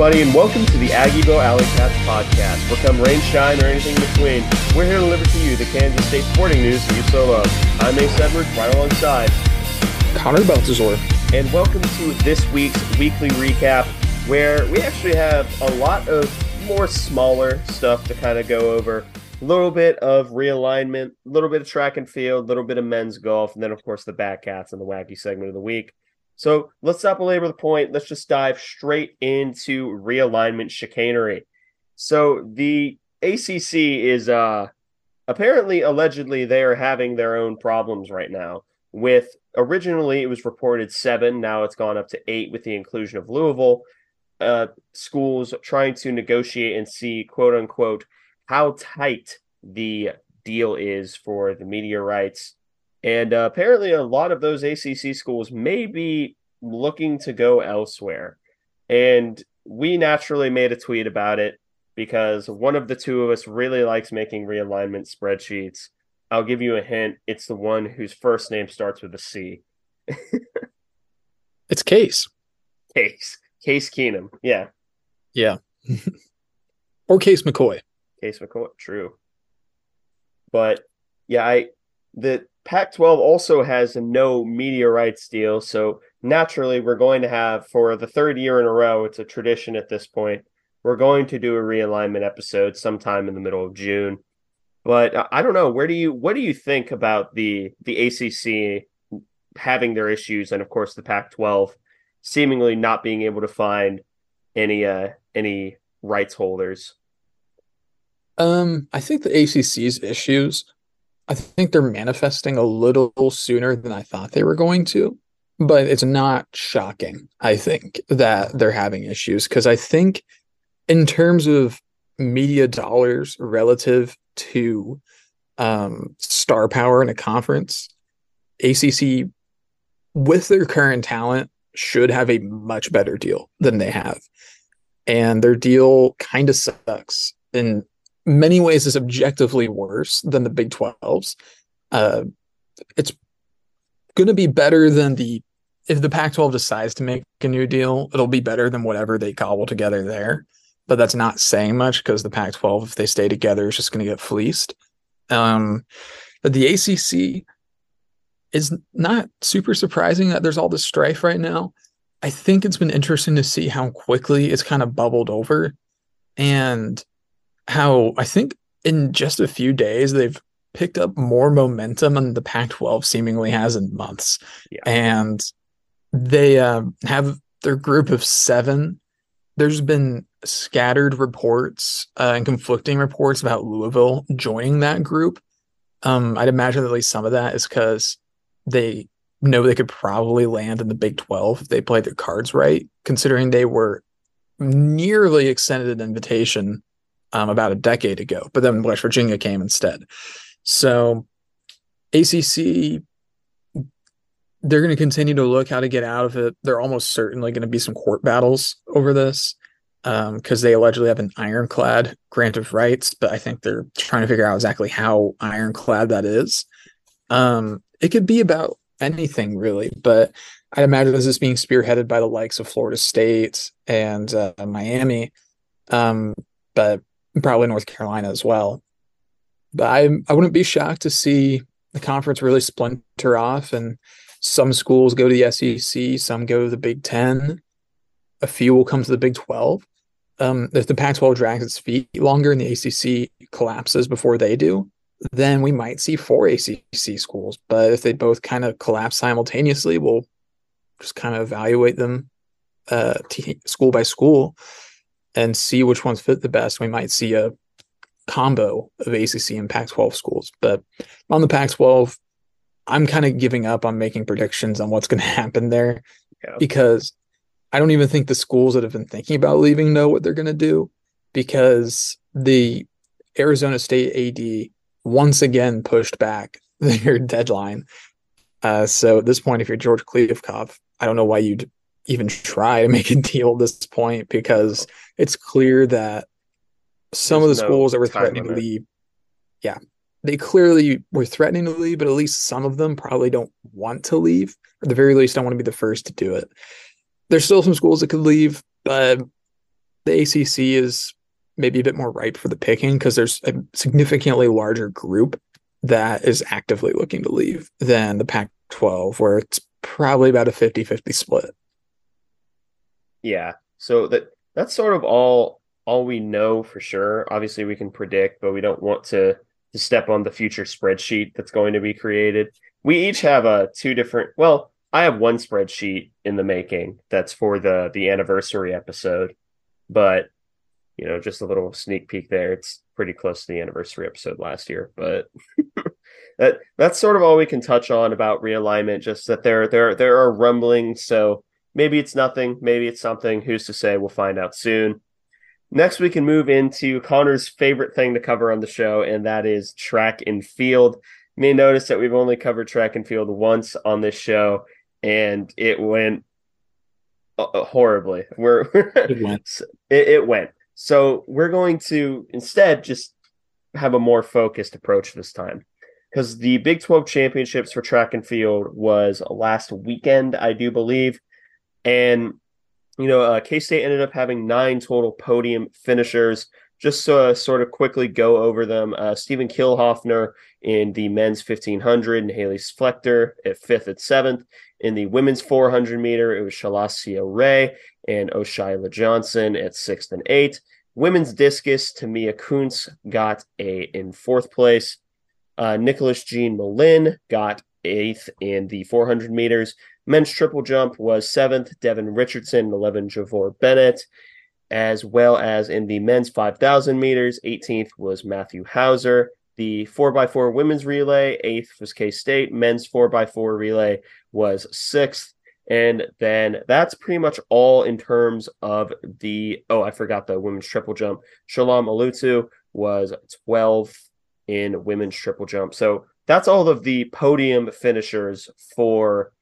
everybody, and welcome to the Aggieville Alley Cats podcast. Where come rain, shine, or anything in between, we're here to deliver to you the Kansas State sporting news that you so love. I'm Ace Edwards, right alongside Connor Baltazar. And welcome to this week's weekly recap, where we actually have a lot of more smaller stuff to kind of go over. A little bit of realignment, a little bit of track and field, a little bit of men's golf, and then, of course, the Batcats and the wacky segment of the week. So let's not belabor the point. Let's just dive straight into realignment chicanery. So the ACC is uh, apparently, allegedly, they are having their own problems right now. With originally it was reported seven, now it's gone up to eight with the inclusion of Louisville. Uh, schools trying to negotiate and see, quote unquote, how tight the deal is for the media rights and uh, apparently, a lot of those ACC schools may be looking to go elsewhere. And we naturally made a tweet about it because one of the two of us really likes making realignment spreadsheets. I'll give you a hint. It's the one whose first name starts with a C. it's Case. Case. Case Keenum. Yeah. Yeah. or Case McCoy. Case McCoy. True. But yeah, I the Pac 12 also has a no media rights deal. So naturally, we're going to have, for the third year in a row, it's a tradition at this point, we're going to do a realignment episode sometime in the middle of June. But uh, I don't know. Where do you, what do you think about the, the ACC having their issues and, of course, the Pac 12 seemingly not being able to find any, uh, any rights holders? Um, I think the ACC's issues I think they're manifesting a little sooner than I thought they were going to, but it's not shocking, I think, that they're having issues because I think, in terms of media dollars relative to um, star power in a conference, ACC, with their current talent, should have a much better deal than they have. And their deal kind of sucks. in many ways is objectively worse than the Big 12s. Uh, it's going to be better than the if the Pac 12 decides to make a new deal, it'll be better than whatever they cobble together there. But that's not saying much because the Pac 12, if they stay together, is just going to get fleeced. Um, but the ACC is not super surprising that there's all this strife right now. I think it's been interesting to see how quickly it's kind of bubbled over. And how I think in just a few days they've picked up more momentum than the Pac-12 seemingly has in months, yeah. and they uh, have their group of seven. There's been scattered reports uh, and conflicting reports about Louisville joining that group. Um, I'd imagine at least some of that is because they know they could probably land in the Big 12 if they play their cards right, considering they were nearly extended an invitation um, about a decade ago, but then West Virginia came instead. So ACC, they're going to continue to look how to get out of it. They're almost certainly going to be some court battles over this because um, they allegedly have an ironclad grant of rights, but I think they're trying to figure out exactly how ironclad that is. Um, it could be about anything really, but I'd imagine this is being spearheaded by the likes of Florida State and uh, Miami. Um, but probably North Carolina as well. But I I wouldn't be shocked to see the conference really splinter off and some schools go to the SEC, some go to the Big Ten, a few will come to the Big Twelve. Um, if the Pac-12 drags its feet longer and the ACC collapses before they do, then we might see four ACC schools. But if they both kind of collapse simultaneously, we'll just kind of evaluate them uh, t- school by school and see which ones fit the best. We might see a combo of ACC and Pac 12 schools. But on the Pac 12, I'm kind of giving up on making predictions on what's going to happen there yeah. because I don't even think the schools that have been thinking about leaving know what they're going to do because the Arizona State AD once again pushed back their deadline. Uh, so at this point, if you're George Kliavkoff, I don't know why you'd even try to make a deal at this point because it's clear that some There's of the no schools that were threatening to leave, yeah, they clearly were threatening to leave, but at least some of them probably don't want to leave, at the very least, don't want to be the first to do it. There's still some schools that could leave, but the ACC is maybe a bit more ripe for the picking because there's a significantly larger group that is actively looking to leave than the Pac 12, where it's probably about a 50 50 split. Yeah. So that that's sort of all all we know for sure. Obviously we can predict, but we don't want to to step on the future spreadsheet that's going to be created. We each have a uh, two different well, I have one spreadsheet in the making that's for the the anniversary episode, but you know, just a little sneak peek there. It's pretty close to the anniversary episode last year, but that that's sort of all we can touch on about realignment. Just that there there there are rumblings, so maybe it's nothing, maybe it's something. Who's to say? We'll find out soon. Next, we can move into Connor's favorite thing to cover on the show, and that is track and field. You may notice that we've only covered track and field once on this show, and it went uh, uh, horribly. We're it went. It, it went. So we're going to instead just have a more focused approach this time because the Big 12 championships for track and field was last weekend, I do believe. And, you know, uh, K State ended up having nine total podium finishers. Just to uh, sort of quickly go over them, uh, Steven Kielhofner in the men's 1500 and Haley Flechter at fifth at seventh. In the women's 400 meter, it was Shalasia Ray and Oshaila Johnson at sixth and eighth. Women's discus, Tamia Kuntz got a in fourth place. Uh, Nicholas Jean Malin got eighth in the 400 meters. Men's triple jump was seventh. Devin Richardson 11 Javor Bennett, as well as in the men's 5,000 meters. 18th was Matthew Hauser. The 4x4 women's relay, eighth was K State. Men's 4x4 relay was sixth. And then that's pretty much all in terms of the. Oh, I forgot the women's triple jump. Shalom Alutu was 12th in women's triple jump. So that's all of the podium finishers for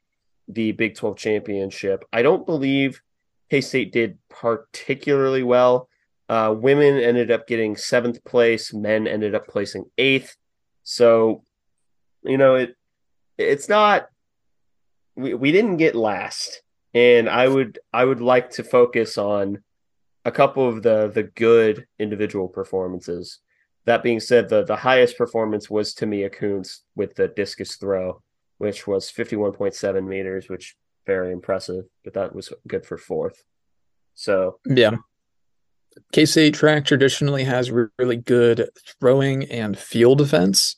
the Big 12 championship. I don't believe K State did particularly well uh, women ended up getting seventh place. Men ended up placing eighth. So, you know, it it's not we, we didn't get last. And I would I would like to focus on a couple of the the good individual performances. That being said, the the highest performance was Tamia Coons with the discus throw, which was 51.7 meters, which very impressive, but that was good for fourth. So yeah, K State track traditionally has really good throwing and field defense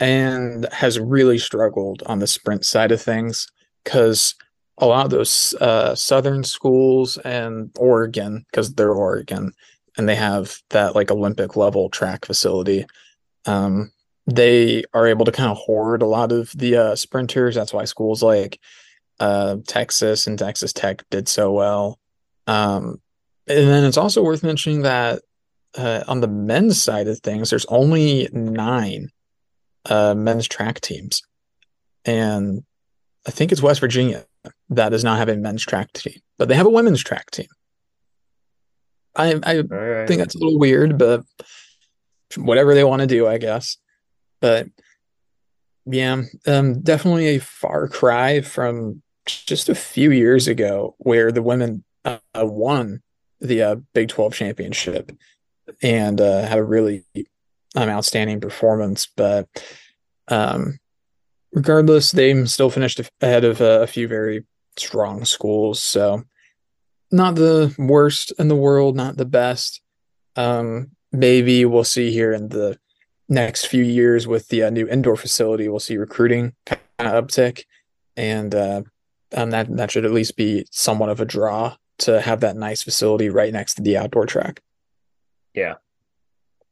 and has really struggled on the sprint side of things because a lot of those uh, southern schools and Oregon, because they're Oregon and they have that like Olympic level track facility, um, they are able to kind of hoard a lot of the uh, sprinters. That's why schools like uh, Texas and Texas Tech did so well. Um, and then it's also worth mentioning that uh, on the men's side of things, there's only nine uh, men's track teams. And I think it's West Virginia that does not have a men's track team, but they have a women's track team. I, I right. think that's a little weird, but whatever they want to do, I guess. But yeah, um, definitely a far cry from just a few years ago where the women uh, won the uh, Big 12 championship and uh, had a really um, outstanding performance. But um, regardless, they still finished ahead of uh, a few very strong schools. So not the worst in the world, not the best. Um, maybe we'll see here in the next few years with the uh, new indoor facility, we'll see recruiting kind of uptick, and uh, um, that that should at least be somewhat of a draw to have that nice facility right next to the outdoor track. Yeah.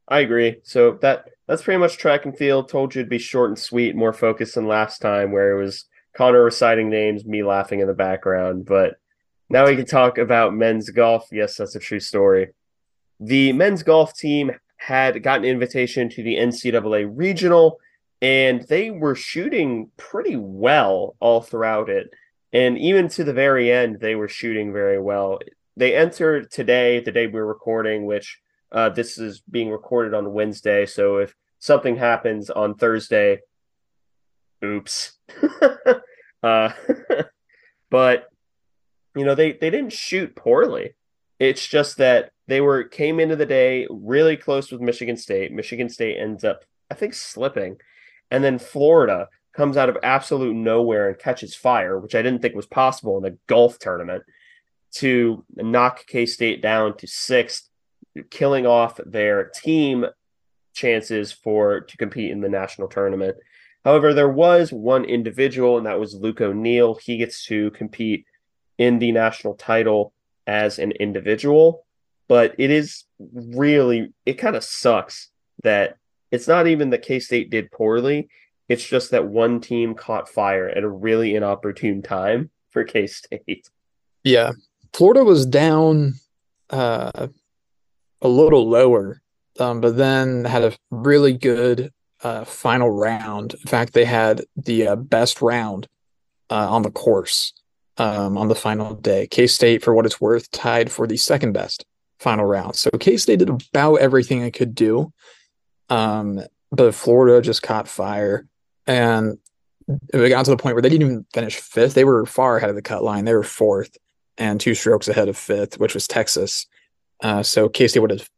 I agree. So that that's pretty much track and field. Told you it'd be short and sweet, more focused than last time where it was Connor reciting names, me laughing in the background. But now we can talk about men's golf. Yes, that's a true story. The men's golf team had gotten an invitation to the NCAA regional, and they were shooting pretty well all throughout it. And even to the very end, they were shooting very well. They entered today, the day we're recording, which uh, this is being recorded on Wednesday. So if something happens on Thursday, oops. uh, but you know they they didn't shoot poorly. It's just that they were came into the day really close with Michigan State. Michigan State ends up, I think, slipping, and then Florida comes out of absolute nowhere and catches fire, which I didn't think was possible in the golf tournament, to knock K State down to sixth, killing off their team chances for to compete in the national tournament. However, there was one individual, and that was Luke O'Neill. He gets to compete in the national title as an individual, but it is really, it kind of sucks that it's not even that K State did poorly. It's just that one team caught fire at a really inopportune time for K State. Yeah. Florida was down uh, a little lower, um, but then had a really good uh, final round. In fact, they had the uh, best round uh, on the course um, on the final day. K State, for what it's worth, tied for the second best final round. So K State did about everything it could do. Um, but Florida just caught fire. And it got to the point where they didn't even finish fifth. They were far ahead of the cut line. They were fourth and two strokes ahead of fifth, which was Texas. Uh, so K State would have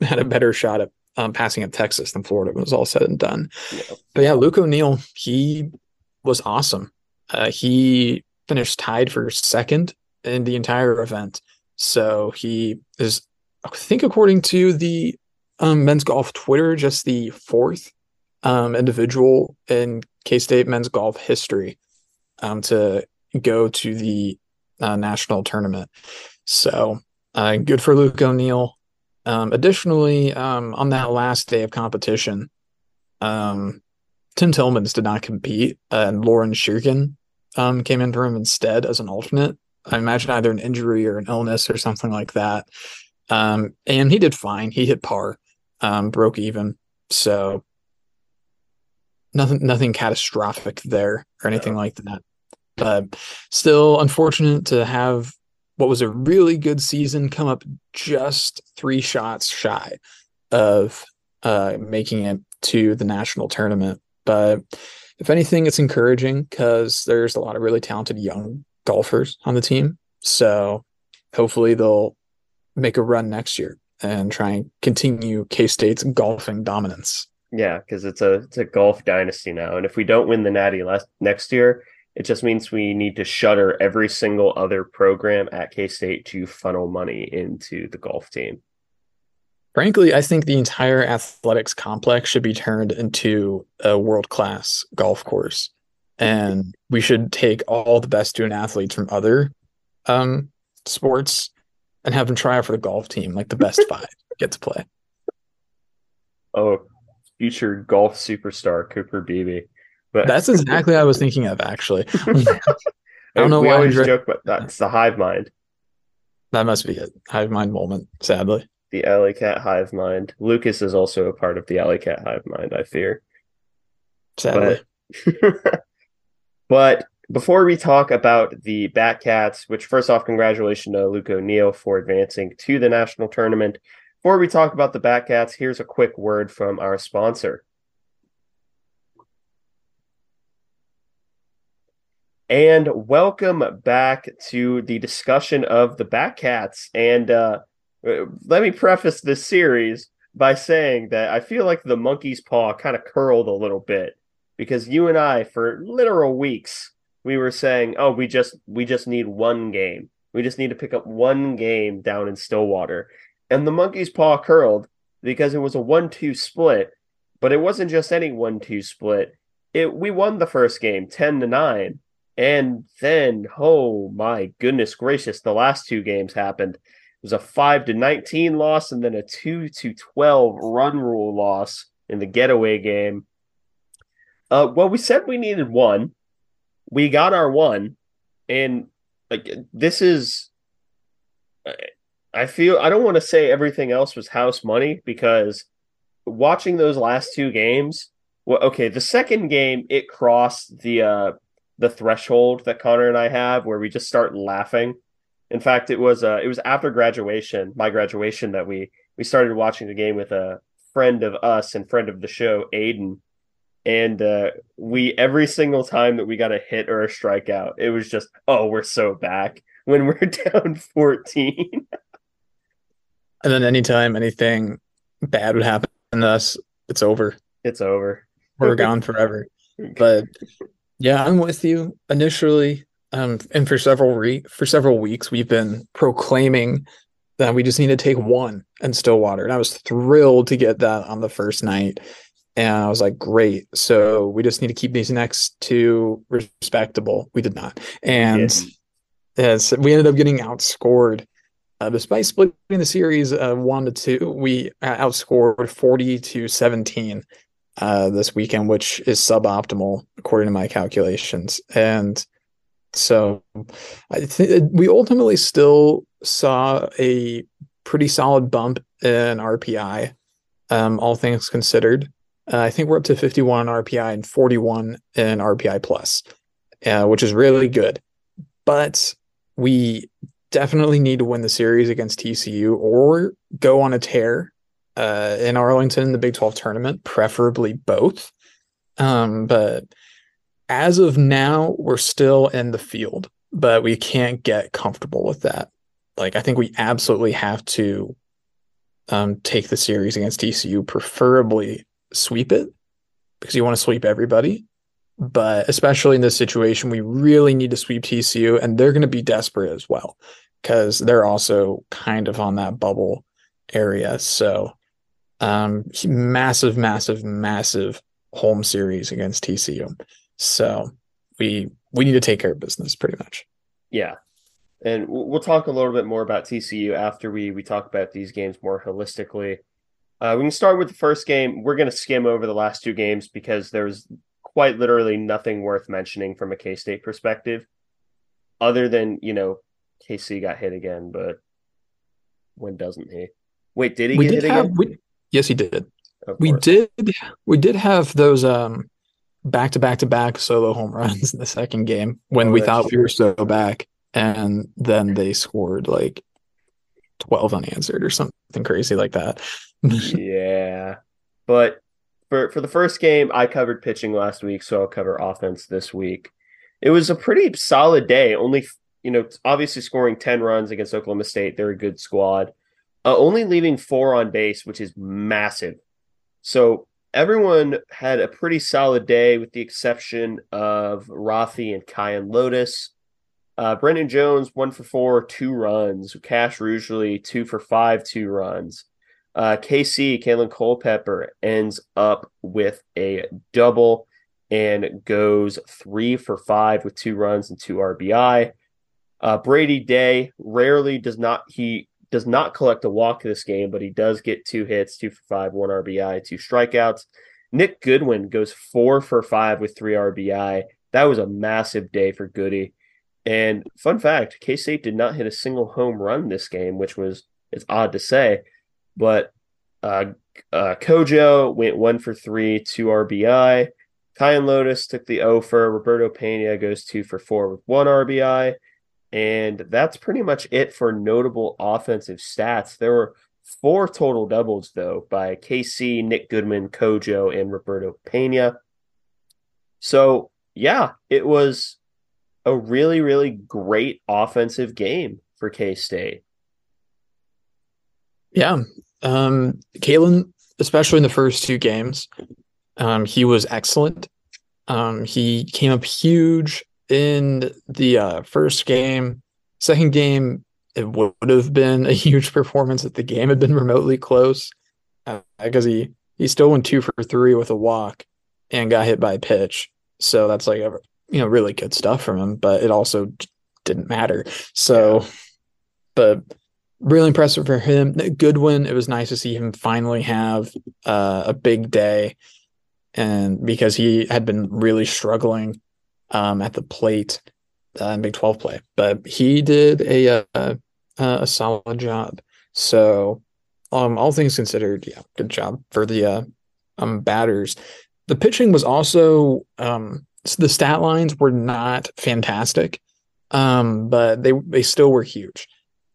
had a better shot at um, passing up Texas than Florida when it was all said and done. Yeah. But yeah, Luke O'Neill, he was awesome. Uh, he finished tied for second in the entire event. So he is, I think, according to the um, men's golf Twitter, just the fourth um, individual in K State men's golf history um, to go to the uh, national tournament. So uh, good for Luke O'Neill. Um, additionally, um, on that last day of competition, um, Tim Tillmans did not compete, uh, and Lauren Shirkin um, came in for him instead as an alternate. I imagine either an injury or an illness or something like that. Um, and he did fine. He hit par, um, broke even. So nothing, nothing catastrophic there or anything like that. But still unfortunate to have what was a really good season come up just three shots shy of uh, making it to the national tournament. But if anything, it's encouraging because there's a lot of really talented young golfers on the team. So hopefully they'll make a run next year and try and continue K State's golfing dominance. Yeah, because it's a it's a golf dynasty now, and if we don't win the Natty last, next year, it just means we need to shutter every single other program at K State to funnel money into the golf team. Frankly, I think the entire athletics complex should be turned into a world class golf course. And we should take all the best student athletes from other um, sports and have them try out for the golf team, like the best five get to play. Oh, future golf superstar Cooper Beebe. But that's exactly what I was thinking of, actually. I don't know we why always joke, but that's the hive mind. That must be it. Hive mind moment, sadly. The Alley Cat hive mind. Lucas is also a part of the Alley Cat hive mind, I fear. Sadly. But, but before we talk about the Batcats, which first off, congratulations to Luke O'Neill for advancing to the national tournament. Before we talk about the Batcats, here's a quick word from our sponsor. and welcome back to the discussion of the Batcats. And uh, let me preface this series by saying that I feel like the monkey's paw kind of curled a little bit because you and I, for literal weeks, we were saying, "Oh, we just we just need one game. We just need to pick up one game down in Stillwater," and the monkey's paw curled because it was a one-two split. But it wasn't just any one-two split. It we won the first game ten to nine and then, oh my goodness gracious, the last two games happened. It was a 5 to 19 loss and then a 2 to 12 run rule loss in the getaway game. Uh, well, we said we needed one. We got our one. And like this is I feel I don't want to say everything else was house money because watching those last two games, well, okay, the second game it crossed the uh the threshold that Connor and I have where we just start laughing. In fact, it was uh, it was after graduation, my graduation, that we we started watching the game with a friend of us and friend of the show, Aiden. And uh, we every single time that we got a hit or a strikeout, it was just, oh, we're so back when we're down 14. And then anytime anything bad would happen to us, it's over. It's over. We're gone forever. But yeah, I'm with you. Initially, um, and for several re- for several weeks, we've been proclaiming that we just need to take one in Stillwater, and I was thrilled to get that on the first night. And I was like, great. So we just need to keep these next two respectable. We did not. And yes, yes we ended up getting outscored. Uh, despite splitting the series uh, one to two, we outscored 40 to 17 uh, this weekend, which is suboptimal according to my calculations. And so I think we ultimately still saw a pretty solid bump in RPI, um, all things considered. Uh, I think we're up to 51 RPI and 41 in RPI plus, uh, which is really good. But we definitely need to win the series against TCU or go on a tear uh, in Arlington in the Big 12 tournament, preferably both. Um, but as of now, we're still in the field, but we can't get comfortable with that. Like, I think we absolutely have to um, take the series against TCU, preferably sweep it because you want to sweep everybody. But especially in this situation, we really need to sweep TCU, and they're going to be desperate as well because they're also kind of on that bubble area. So, um, massive, massive, massive home series against TCU. So we we need to take care of business pretty much. Yeah. And we'll talk a little bit more about TCU after we we talk about these games more holistically. Uh, we can start with the first game. We're going to skim over the last two games because there's quite literally nothing worth mentioning from a K State perspective, other than you know KC got hit again. But when doesn't he? Wait, did he we get did hit have, again? We, yes, he did. We did. We did have those um back to back to back solo home runs in the second game when oh, we thought true. we were so back, and then they scored like twelve unanswered or something crazy like that. yeah, but for for the first game, I covered pitching last week, so I'll cover offense this week. It was a pretty solid day. Only you know, obviously scoring ten runs against Oklahoma State. They're a good squad. Uh, only leaving four on base, which is massive. So everyone had a pretty solid day with the exception of Rafi and Kyan Lotus. Uh, Brendan Jones, one for four, two runs. Cash Rugeley, two for five, two runs. Uh, KC, Kaelen Culpepper, ends up with a double and goes three for five with two runs and two RBI. Uh, Brady Day rarely does not he does not collect a walk this game, but he does get two hits, two for five, one RBI, two strikeouts. Nick Goodwin goes four for five with three RBI. That was a massive day for Goody. And fun fact, K State did not hit a single home run this game, which was it's odd to say, but uh, uh, Kojo went one for three, two RBI. Kyan Lotus took the O for. Roberto Pena goes two for four with one RBI. And that's pretty much it for notable offensive stats. There were four total doubles, though, by KC, Nick Goodman, Kojo, and Roberto Pena. So, yeah, it was a really, really great offensive game for K State. Yeah. Um, Kaelen, especially in the first two games, um, he was excellent. Um, he came up huge in the uh, first game. Second game, it would have been a huge performance if the game had been remotely close, because uh, he he still went two for three with a walk and got hit by a pitch. So that's like a you know really good stuff from him, but it also didn't matter. So, but really impressive for him. Goodwin, it was nice to see him finally have uh, a big day, and because he had been really struggling um, at the plate uh, in Big 12 play, but he did a, a, uh, a solid job. So, um, all things considered, yeah, good job for the uh, um, batters. The pitching was also um, the stat lines were not fantastic, um, but they they still were huge.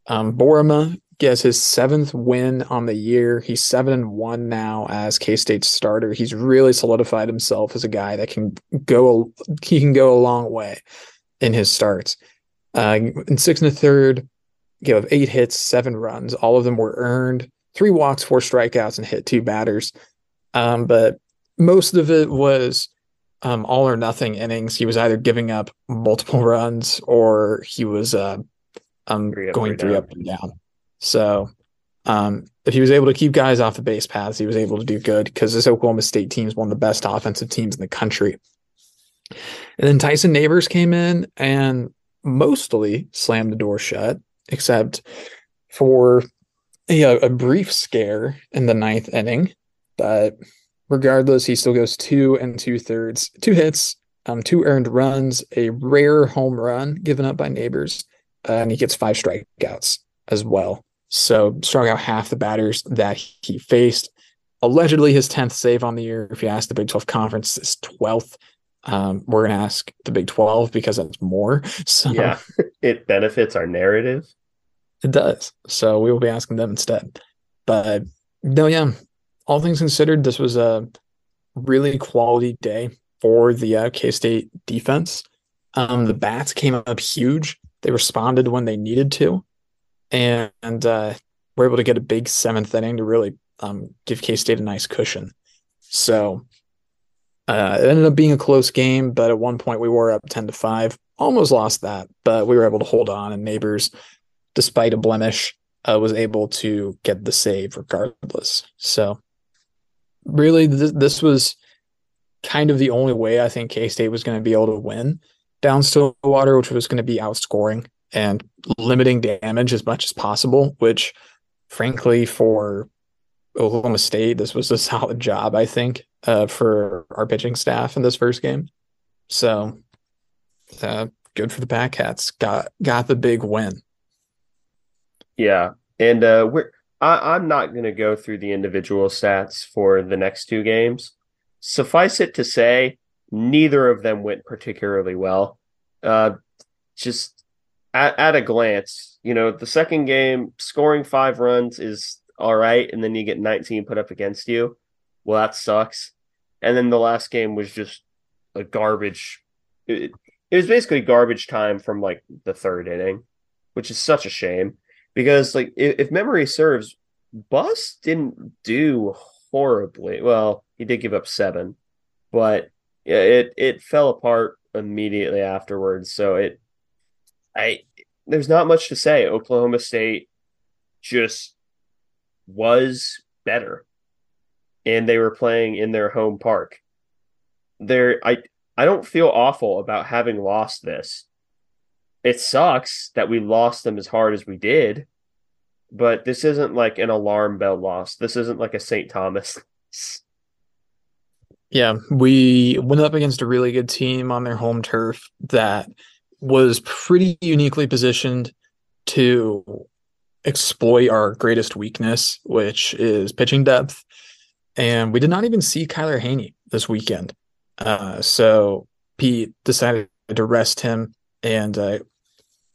Um, Boerema gets his seventh win on the year. He's seven and one now as K State's starter. He's really solidified himself as a guy that can go. He can go a long way in his starts. Uh, in six and a third, gave up eight hits, seven runs. All of them were earned. Three walks, four strikeouts, and hit two batters. Um, but most of it was um, all or nothing innings. He was either giving up multiple runs or he was uh, um, three going three down. up and down. So um, if he was able to keep guys off the base paths, he was able to do good because this Oklahoma State team is one of the best offensive teams in the country. And then Tyson Neighbors came in and mostly slammed the door shut, except for a, a brief scare in the ninth inning. But regardless, he still goes two and two thirds, two hits, um, two earned runs, a rare home run given up by Neighbors, uh, and he gets five strikeouts as well. So struck out half the batters that he faced. Allegedly, his 10th save on the year. If you ask the Big 12 Conference, his 12th. Um, we're going to ask the Big 12 because that's more. So yeah, it benefits our narrative. It does. So we will be asking them instead. But no, yeah, all things considered, this was a really quality day for the uh, K State defense. Um, the bats came up huge. They responded when they needed to, and, uh, were able to get a big seventh inning to really um, give K State a nice cushion. So uh, it ended up being a close game, but at one point we were up 10 to 5. Almost lost that, but we were able to hold on, and Neighbors, despite a blemish, uh, was able to get the save regardless. So, really, th- this was kind of the only way I think K State was going to be able to win down Stillwater, which was going to be outscoring and limiting damage as much as possible, which, frankly, for Oklahoma State, this was a solid job, I think, uh, for our pitching staff in this first game. So, uh, good for the Batcats. Got got the big win. Yeah, and uh, we're I, I'm not going to go through the individual stats for the next two games. Suffice it to say, neither of them went particularly well. Uh, just at, at a glance, you know, the second game, scoring five runs is all right, and then you get 19 put up against you. Well, that sucks. And then the last game was just a garbage. It, it was basically garbage time from like the third inning, which is such a shame because, like, if, if memory serves, Buss didn't do horribly. Well, he did give up seven, but it it fell apart immediately afterwards. So it, I there's not much to say. Oklahoma State just was better and they were playing in their home park. There I I don't feel awful about having lost this. It sucks that we lost them as hard as we did, but this isn't like an alarm bell loss. This isn't like a St. Thomas. Yeah, we went up against a really good team on their home turf that was pretty uniquely positioned to exploit our greatest weakness, which is pitching depth. And we did not even see Kyler Haney this weekend. Uh, so Pete decided to rest him and uh,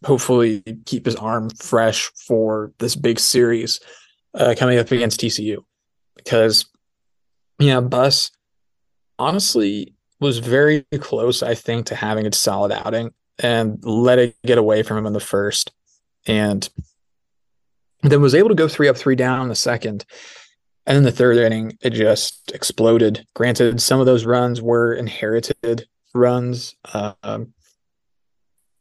hopefully keep his arm fresh for this big series uh, coming up against TCU. Because, yeah, Bus honestly was very close, I think, to having a solid outing and let it get away from him in the first. And then was able to go three up, three down in the second. And then the third inning, it just exploded. Granted, some of those runs were inherited runs. Um,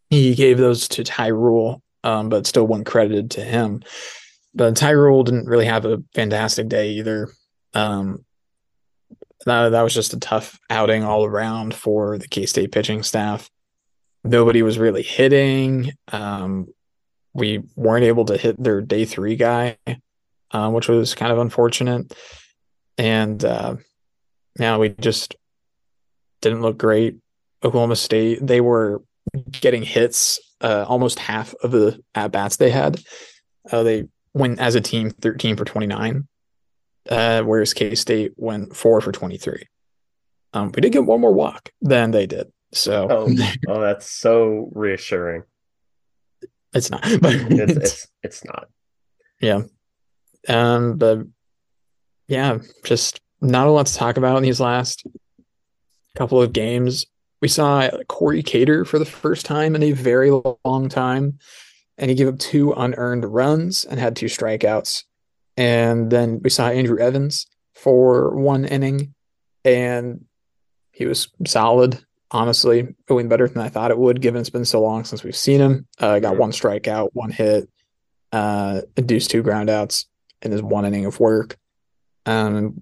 he gave those to Ty Rule, um, but still one credited to him. But Ty Rule didn't really have a fantastic day either. Um, that, that was just a tough outing all around for the K State pitching staff. Nobody was really hitting. Um, we weren't able to hit their day three guy, uh, which was kind of unfortunate. And uh, yeah, we just didn't look great. Oklahoma State, they were getting hits uh, almost half of the at bats they had. Uh, they went as a team 13 for 29, uh, whereas K State went four for 23. Um, we did get one more walk than they did. So, oh, oh that's so reassuring. It's not, but it's, it's it's not. Yeah. Um, but yeah, just not a lot to talk about in these last couple of games. We saw Corey Cater for the first time in a very long time, and he gave up two unearned runs and had two strikeouts. And then we saw Andrew Evans for one inning, and he was solid. Honestly, going better than I thought it would, given it's been so long since we've seen him. Uh, got one strikeout, one hit, uh, induced two groundouts in his one inning of work. Um,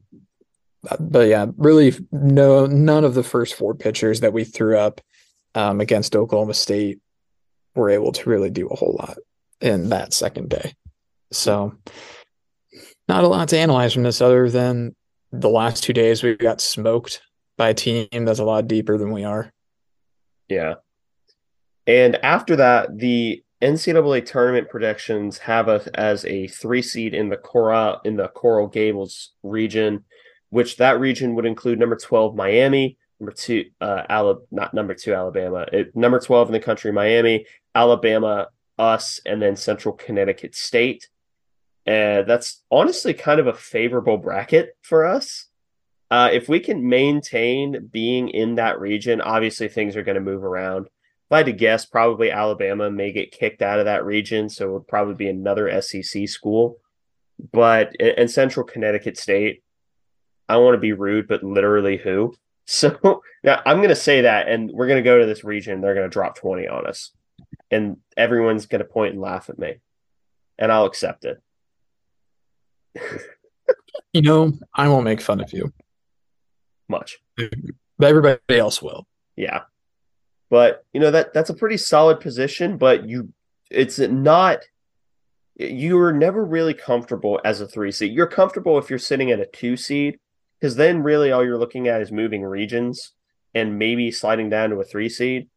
but yeah, really, no, none of the first four pitchers that we threw up um, against Oklahoma State were able to really do a whole lot in that second day. So, not a lot to analyze from this other than the last two days we got smoked by a team that's a lot deeper than we are. Yeah. And after that, the NCAA tournament predictions have us as a three seed in the Coral in the Coral Gables region, which that region would include number 12 Miami, number two uh not number two Alabama, it, number 12 in the country Miami, Alabama, us, and then Central Connecticut State. And that's honestly kind of a favorable bracket for us. Uh, if we can maintain being in that region, obviously things are going to move around. If I had to guess, probably Alabama may get kicked out of that region, so it would probably be another SEC school. But and Central Connecticut State, I want to be rude, but literally who? So now I'm going to say that, and we're going to go to this region. They're going to drop 20 on us, and everyone's going to point and laugh at me, and I'll accept it. you know, I won't make fun of you much, but everybody else will. Yeah, but you know that that's a pretty solid position. But you, it's not. You are never really comfortable as a three seed. You're comfortable if you're sitting at a two seed because then really all you're looking at is moving regions and maybe sliding down to a three seed.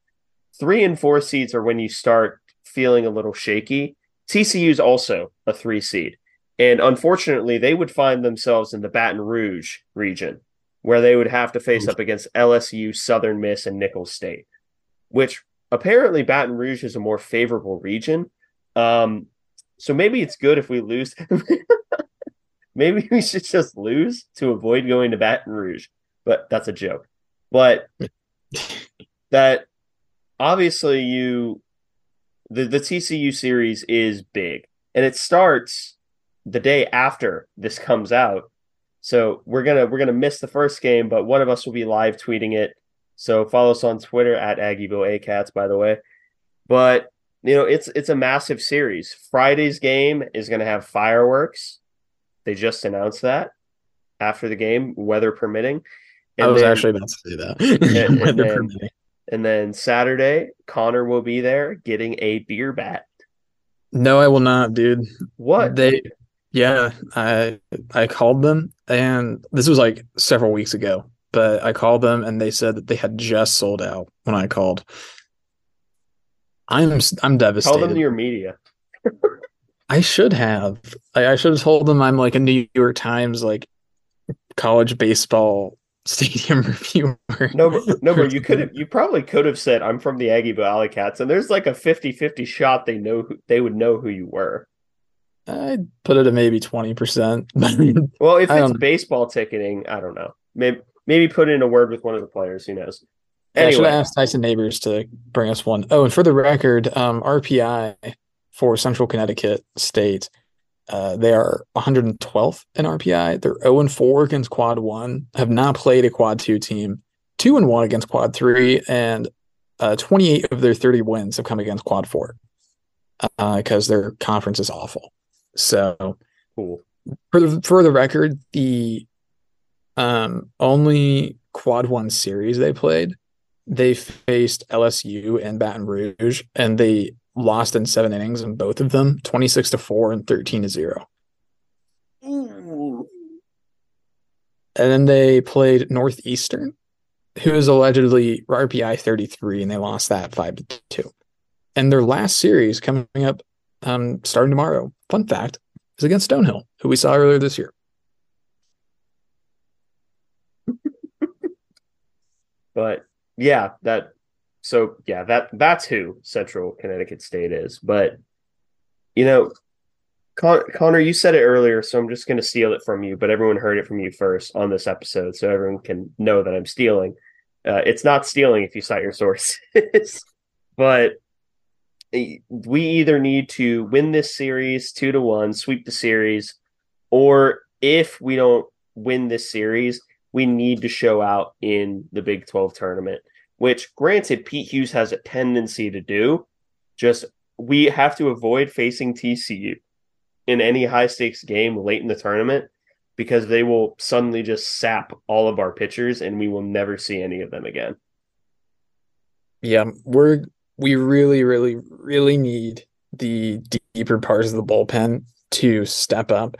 Three and four seeds are when you start feeling a little shaky. TCU is also a three seed. And unfortunately, they would find themselves in the Baton Rouge region where they would have to face up against LSU, Southern Miss, and Nicholls State, which apparently Baton Rouge is a more favorable region. Um, so maybe it's good if we lose. maybe we should just lose to avoid going to Baton Rouge. But that's a joke. But that obviously you the, the TCU series is big. And it starts the day after this comes out. So we're gonna we're gonna miss the first game, but one of us will be live tweeting it. So follow us on Twitter at Aggieville ACATS, by the way. But you know, it's it's a massive series. Friday's game is gonna have fireworks. They just announced that after the game, weather permitting. And I was then, actually about to say that. and, and, then, and then Saturday, Connor will be there getting a beer bat. No, I will not, dude. What? They yeah, I I called them and this was like several weeks ago, but I called them and they said that they had just sold out when I called. I'm I'm devastated. Tell them your media. I should have. I, I should have told them I'm like a New York Times like college baseball stadium reviewer. No, but, no, but you could have. You probably could have said I'm from the Aggieville Alley Cats, and there's like a 50-50 shot they know who, they would know who you were. I'd put it at maybe twenty percent. well, if it's baseball ticketing, I don't know. Maybe maybe put in a word with one of the players. Who knows? Anyway. I should ask Tyson Neighbors to bring us one. Oh, and for the record, um, RPI for Central Connecticut State. Uh, they are 112th in RPI. They're 0 and 4 against Quad 1, have not played a Quad 2 team, 2 and 1 against Quad 3, and uh, 28 of their 30 wins have come against Quad 4 because uh, their conference is awful. So, cool. for the, for the record, the um, only Quad 1 series they played, they faced LSU and Baton Rouge, and they lost in seven innings in both of them 26 to 4 and 13 to 0 and then they played northeastern who is allegedly rpi 33 and they lost that 5 to 2 and their last series coming up um, starting tomorrow fun fact is against stonehill who we saw earlier this year but yeah that so yeah, that that's who Central Connecticut State is. But you know, Con- Connor, you said it earlier, so I'm just going to steal it from you. But everyone heard it from you first on this episode, so everyone can know that I'm stealing. Uh, it's not stealing if you cite your sources, but we either need to win this series two to one, sweep the series, or if we don't win this series, we need to show out in the Big 12 tournament, which granted Pete Hughes has a tendency to do. Just we have to avoid facing TCU in any high stakes game late in the tournament because they will suddenly just sap all of our pitchers and we will never see any of them again. Yeah, we're we really, really, really need the deeper parts of the bullpen to step up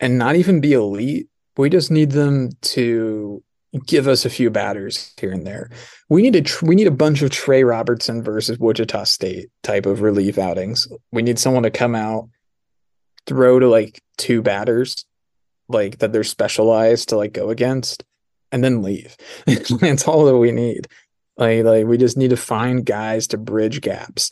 and not even be elite. We just need them to give us a few batters here and there. We need a tr- we need a bunch of Trey Robertson versus Wichita State type of relief outings. We need someone to come out, throw to like two batters, like that they're specialized to like go against, and then leave. That's all that we need. Like like we just need to find guys to bridge gaps.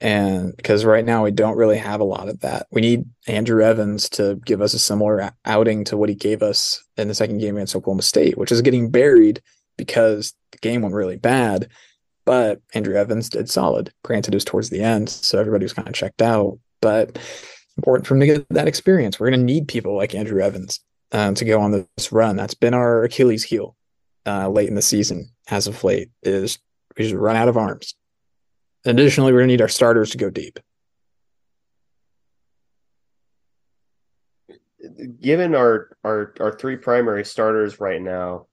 And because right now we don't really have a lot of that. We need Andrew Evans to give us a similar outing to what he gave us in the second game against Oklahoma State, which is getting buried because the game went really bad. But Andrew Evans did solid. Granted, it was towards the end, so everybody was kind of checked out. But important for him to get that experience. We're going to need people like Andrew Evans uh, to go on this run. That's been our Achilles heel uh, late in the season as of late is we just run out of arms. Additionally, we're going to need our starters to go deep. Given our our our three primary starters right now,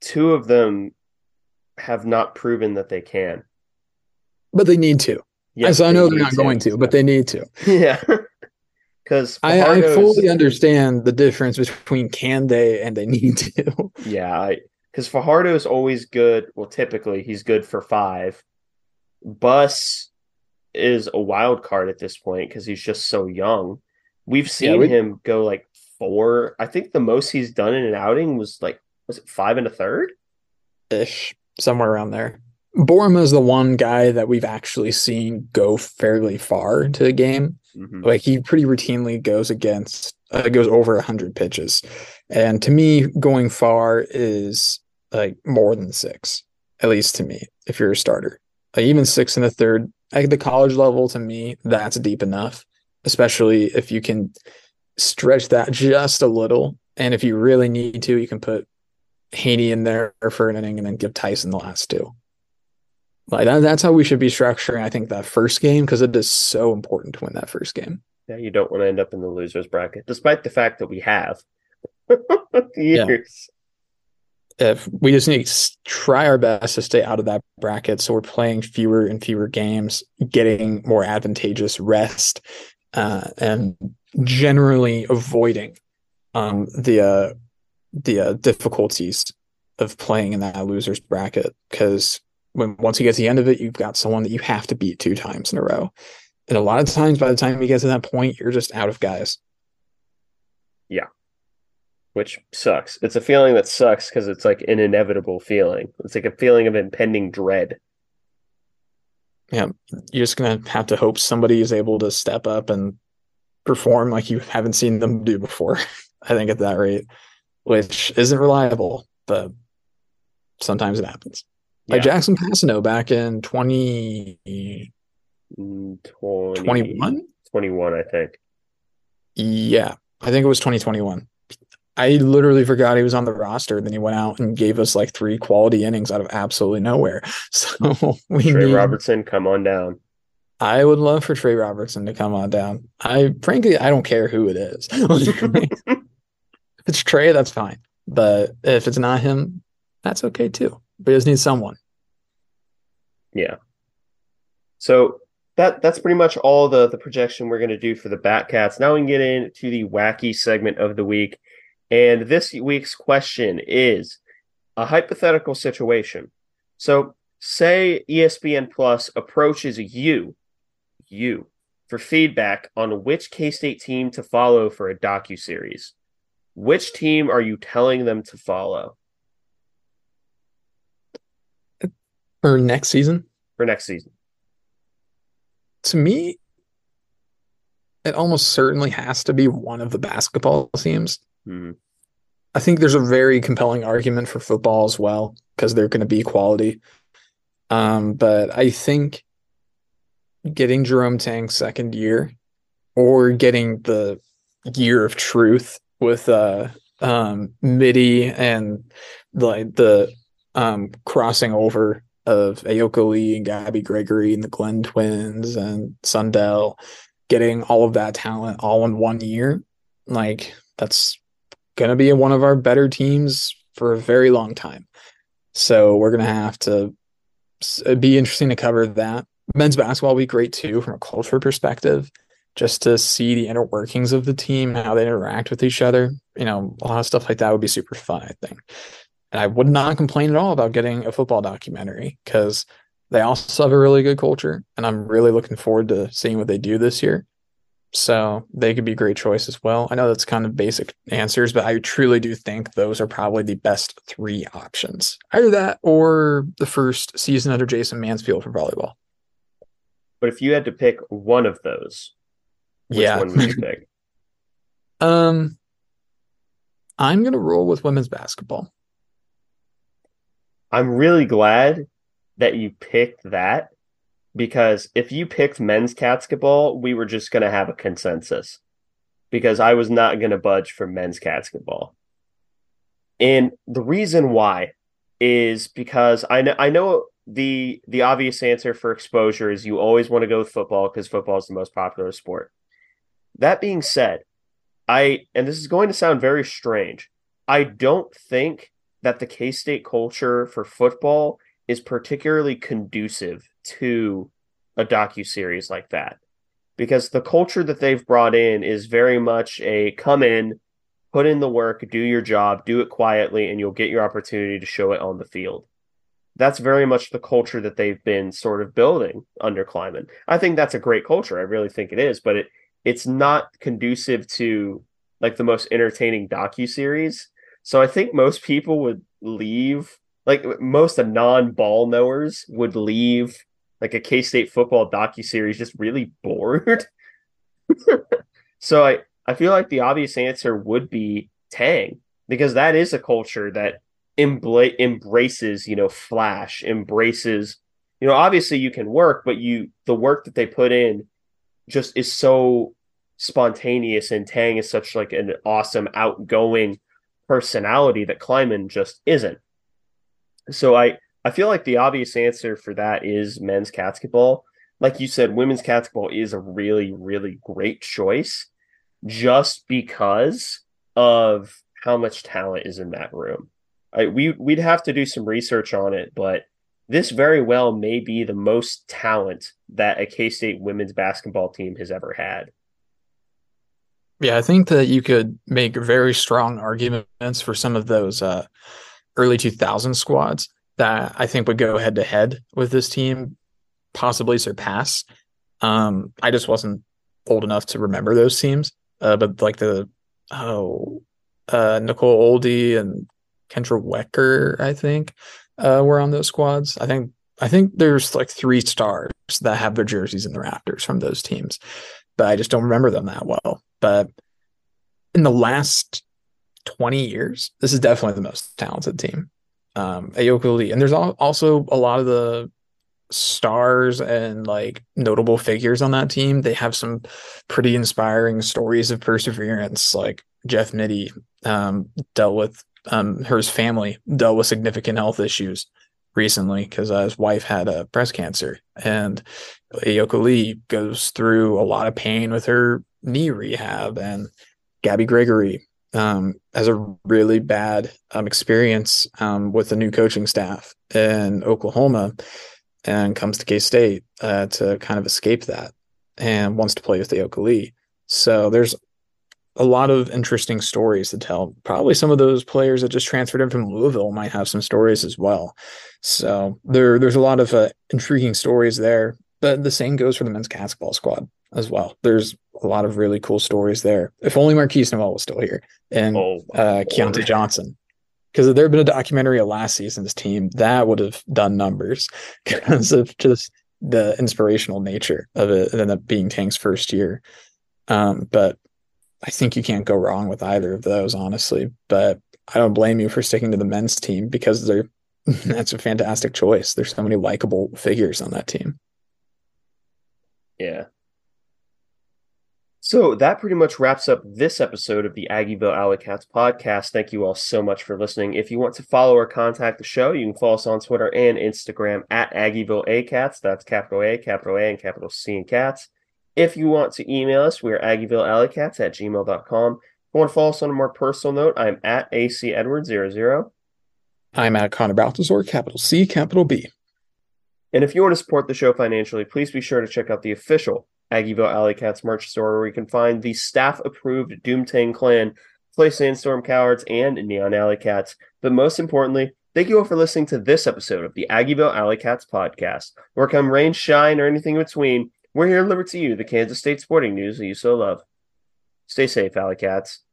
two of them have not proven that they can. But they need to. Yes, I know they're not to. going to, but they need to. Yeah. Because I, I, fully understand the difference between can they and they need to. Yeah, because Fajardo is always good. Well, typically he's good for five. Bus is a wild card at this point because he's just so young. We've seen yeah, we... him go like four. I think the most he's done in an outing was like was it five and a third? Ish, somewhere around there. Boerema is the one guy that we've actually seen go fairly far into a game. Mm-hmm. Like he pretty routinely goes against uh, goes over 100 pitches. And to me, going far is like more than six, at least to me, if you're a starter. Like even six and a third at the college level, to me, that's deep enough, especially if you can stretch that just a little. And if you really need to, you can put Haney in there for an inning and then give Tyson the last two. Like that, that's how we should be structuring. I think that first game because it is so important to win that first game. Yeah, you don't want to end up in the losers bracket, despite the fact that we have years. Yeah. If we just need to try our best to stay out of that bracket, so we're playing fewer and fewer games, getting more advantageous rest, uh, and generally avoiding um, the uh, the uh, difficulties of playing in that losers bracket because when once you get to the end of it, you've got someone that you have to beat two times in a row. And a lot of times, by the time you get to that point, you're just out of guys. Yeah. Which sucks. It's a feeling that sucks because it's like an inevitable feeling. It's like a feeling of impending dread. Yeah. You're just going to have to hope somebody is able to step up and perform like you haven't seen them do before. I think at that rate, which isn't reliable, but sometimes it happens yeah. by Jackson Passano back in 20, mm, 20, 21? 21, I think. Yeah, I think it was 2021. I literally forgot he was on the roster. Then he went out and gave us like three quality innings out of absolutely nowhere. So we Tre need, Robertson, come on down. I would love for Trey Robertson to come on down. I frankly I don't care who it is. if it's Trey, that's fine. But if it's not him, that's okay too but he just needs someone. Yeah. So that that's pretty much all the the projection we're going to do for the Batcats. Now we can get into the wacky segment of the week, and this week's question is a hypothetical situation. So, say ESPN Plus approaches you, you, for feedback on which K State team to follow for a docu series. Which team are you telling them to follow? For next season? For next season. To me, it almost certainly has to be one of the basketball teams. Mm-hmm. I think there's a very compelling argument for football as well because they're going to be quality. Um, but I think getting Jerome Tang's second year or getting the year of truth with uh um Mittie and like the um crossing over of Ayoka Lee and Gabby Gregory and the Glenn twins and Sundell getting all of that talent all in one year like that's gonna be one of our better teams for a very long time so we're gonna have to be interesting to cover that men's basketball will be great too from a culture perspective just to see the inner workings of the team, and how they interact with each other. You know, a lot of stuff like that would be super fun, I think. And I would not complain at all about getting a football documentary because they also have a really good culture. And I'm really looking forward to seeing what they do this year. So they could be a great choice as well. I know that's kind of basic answers, but I truly do think those are probably the best three options. Either that or the first season under Jason Mansfield for volleyball. But if you had to pick one of those, which yeah. one would you pick? Um, I'm gonna roll with women's basketball. I'm really glad that you picked that because if you picked men's basketball, we were just gonna have a consensus because I was not gonna budge for men's basketball. And the reason why is because I know I know the the obvious answer for exposure is you always want to go with football because football is the most popular sport. That being said, I, and this is going to sound very strange, I don't think that the K State culture for football is particularly conducive to a docu series like that because the culture that they've brought in is very much a come in, put in the work, do your job, do it quietly, and you'll get your opportunity to show it on the field. That's very much the culture that they've been sort of building under Klieman. I think that's a great culture. I really think it is, but it it's not conducive to like the most entertaining docu series. So I think most people would leave, like most of non-ball knowers would leave like a K State football docu series just really bored. so I I feel like the obvious answer would be Tang because that is a culture that embla- embraces you know flash embraces you know obviously you can work but you the work that they put in just is so spontaneous and Tang is such like an awesome outgoing personality that Klieman just isn't. So I I feel like the obvious answer for that is men's basketball. Like you said, women's basketball is a really really great choice just because of how much talent is in that room. I, we we'd have to do some research on it, but this very well may be the most talent that a K State women's basketball team has ever had. Yeah, I think that you could make very strong arguments for some of those uh, early 2000 squads that I think would go head to head with this team, possibly surpass. Um, I just wasn't old enough to remember those teams, uh, but like the oh, uh, Nicole Ohlde and Kendra Wecker, I think, uh, were on those squads. I think I think there's like three stars that have their jerseys in the rafters from those teams, but I just don't remember them that well. But in the last 20 years, this is definitely the most talented team. Um, Ayoka Lee. And there's also a lot of the stars and like notable figures on that team. They have some pretty inspiring stories of perseverance. Like Jeff Mittie um, dealt with um, her family dealt with significant health issues recently because uh, his wife had a uh, breast cancer, and Ayoka Lee goes through a lot of pain with her knee rehab, and Gabby Gregory um, has a really bad um, experience um, with the new coaching staff in Oklahoma, and comes to K State uh, to kind of escape that, and wants to play with Ayoka Lee. So there's a lot of interesting stories to tell. Probably some of those players that just transferred in from Louisville might have some stories as well. So there, there's a lot of uh, intriguing stories there. But the same goes for the men's basketball squad as well. There's a lot of really cool stories there. If only Markquis Nowell was still here and oh, uh, Keyontae Johnson. Because if there had been a documentary of last season's team, that would have done numbers because of just the inspirational nature of it. Ended up being Tang's first year. Um, but I think you can't go wrong with either of those, honestly. But I don't blame you for sticking to the men's team because they're that's a fantastic choice. There's so many likable figures on that team. Yeah. So that pretty much wraps up this episode of the Aggieville Alley Cats podcast. Thank you all so much for listening. If you want to follow or contact the show, you can follow us on Twitter and Instagram at Aggieville A Cats. That's capital A, capital A, and capital C in cats. If you want to email us, we are AggievilleAlleyCats at gmail.com. If you want to follow us on a more personal note, I'm at AC Edward00. I'm at Connor Balthazar, capital C, capital B. And if you want to support the show financially, please be sure to check out the official Aggieville Alley Cats merch store where you can find the staff approved Doomtang Clan, Play Sandstorm Cowards, and Neon Alley Cats. But most importantly, thank you all for listening to this episode of the Aggieville Alley Cats podcast. Where come rain, shine, or anything in between, we're here to deliver to you the Kansas State sporting news that you so love. Stay safe, Alley Cats.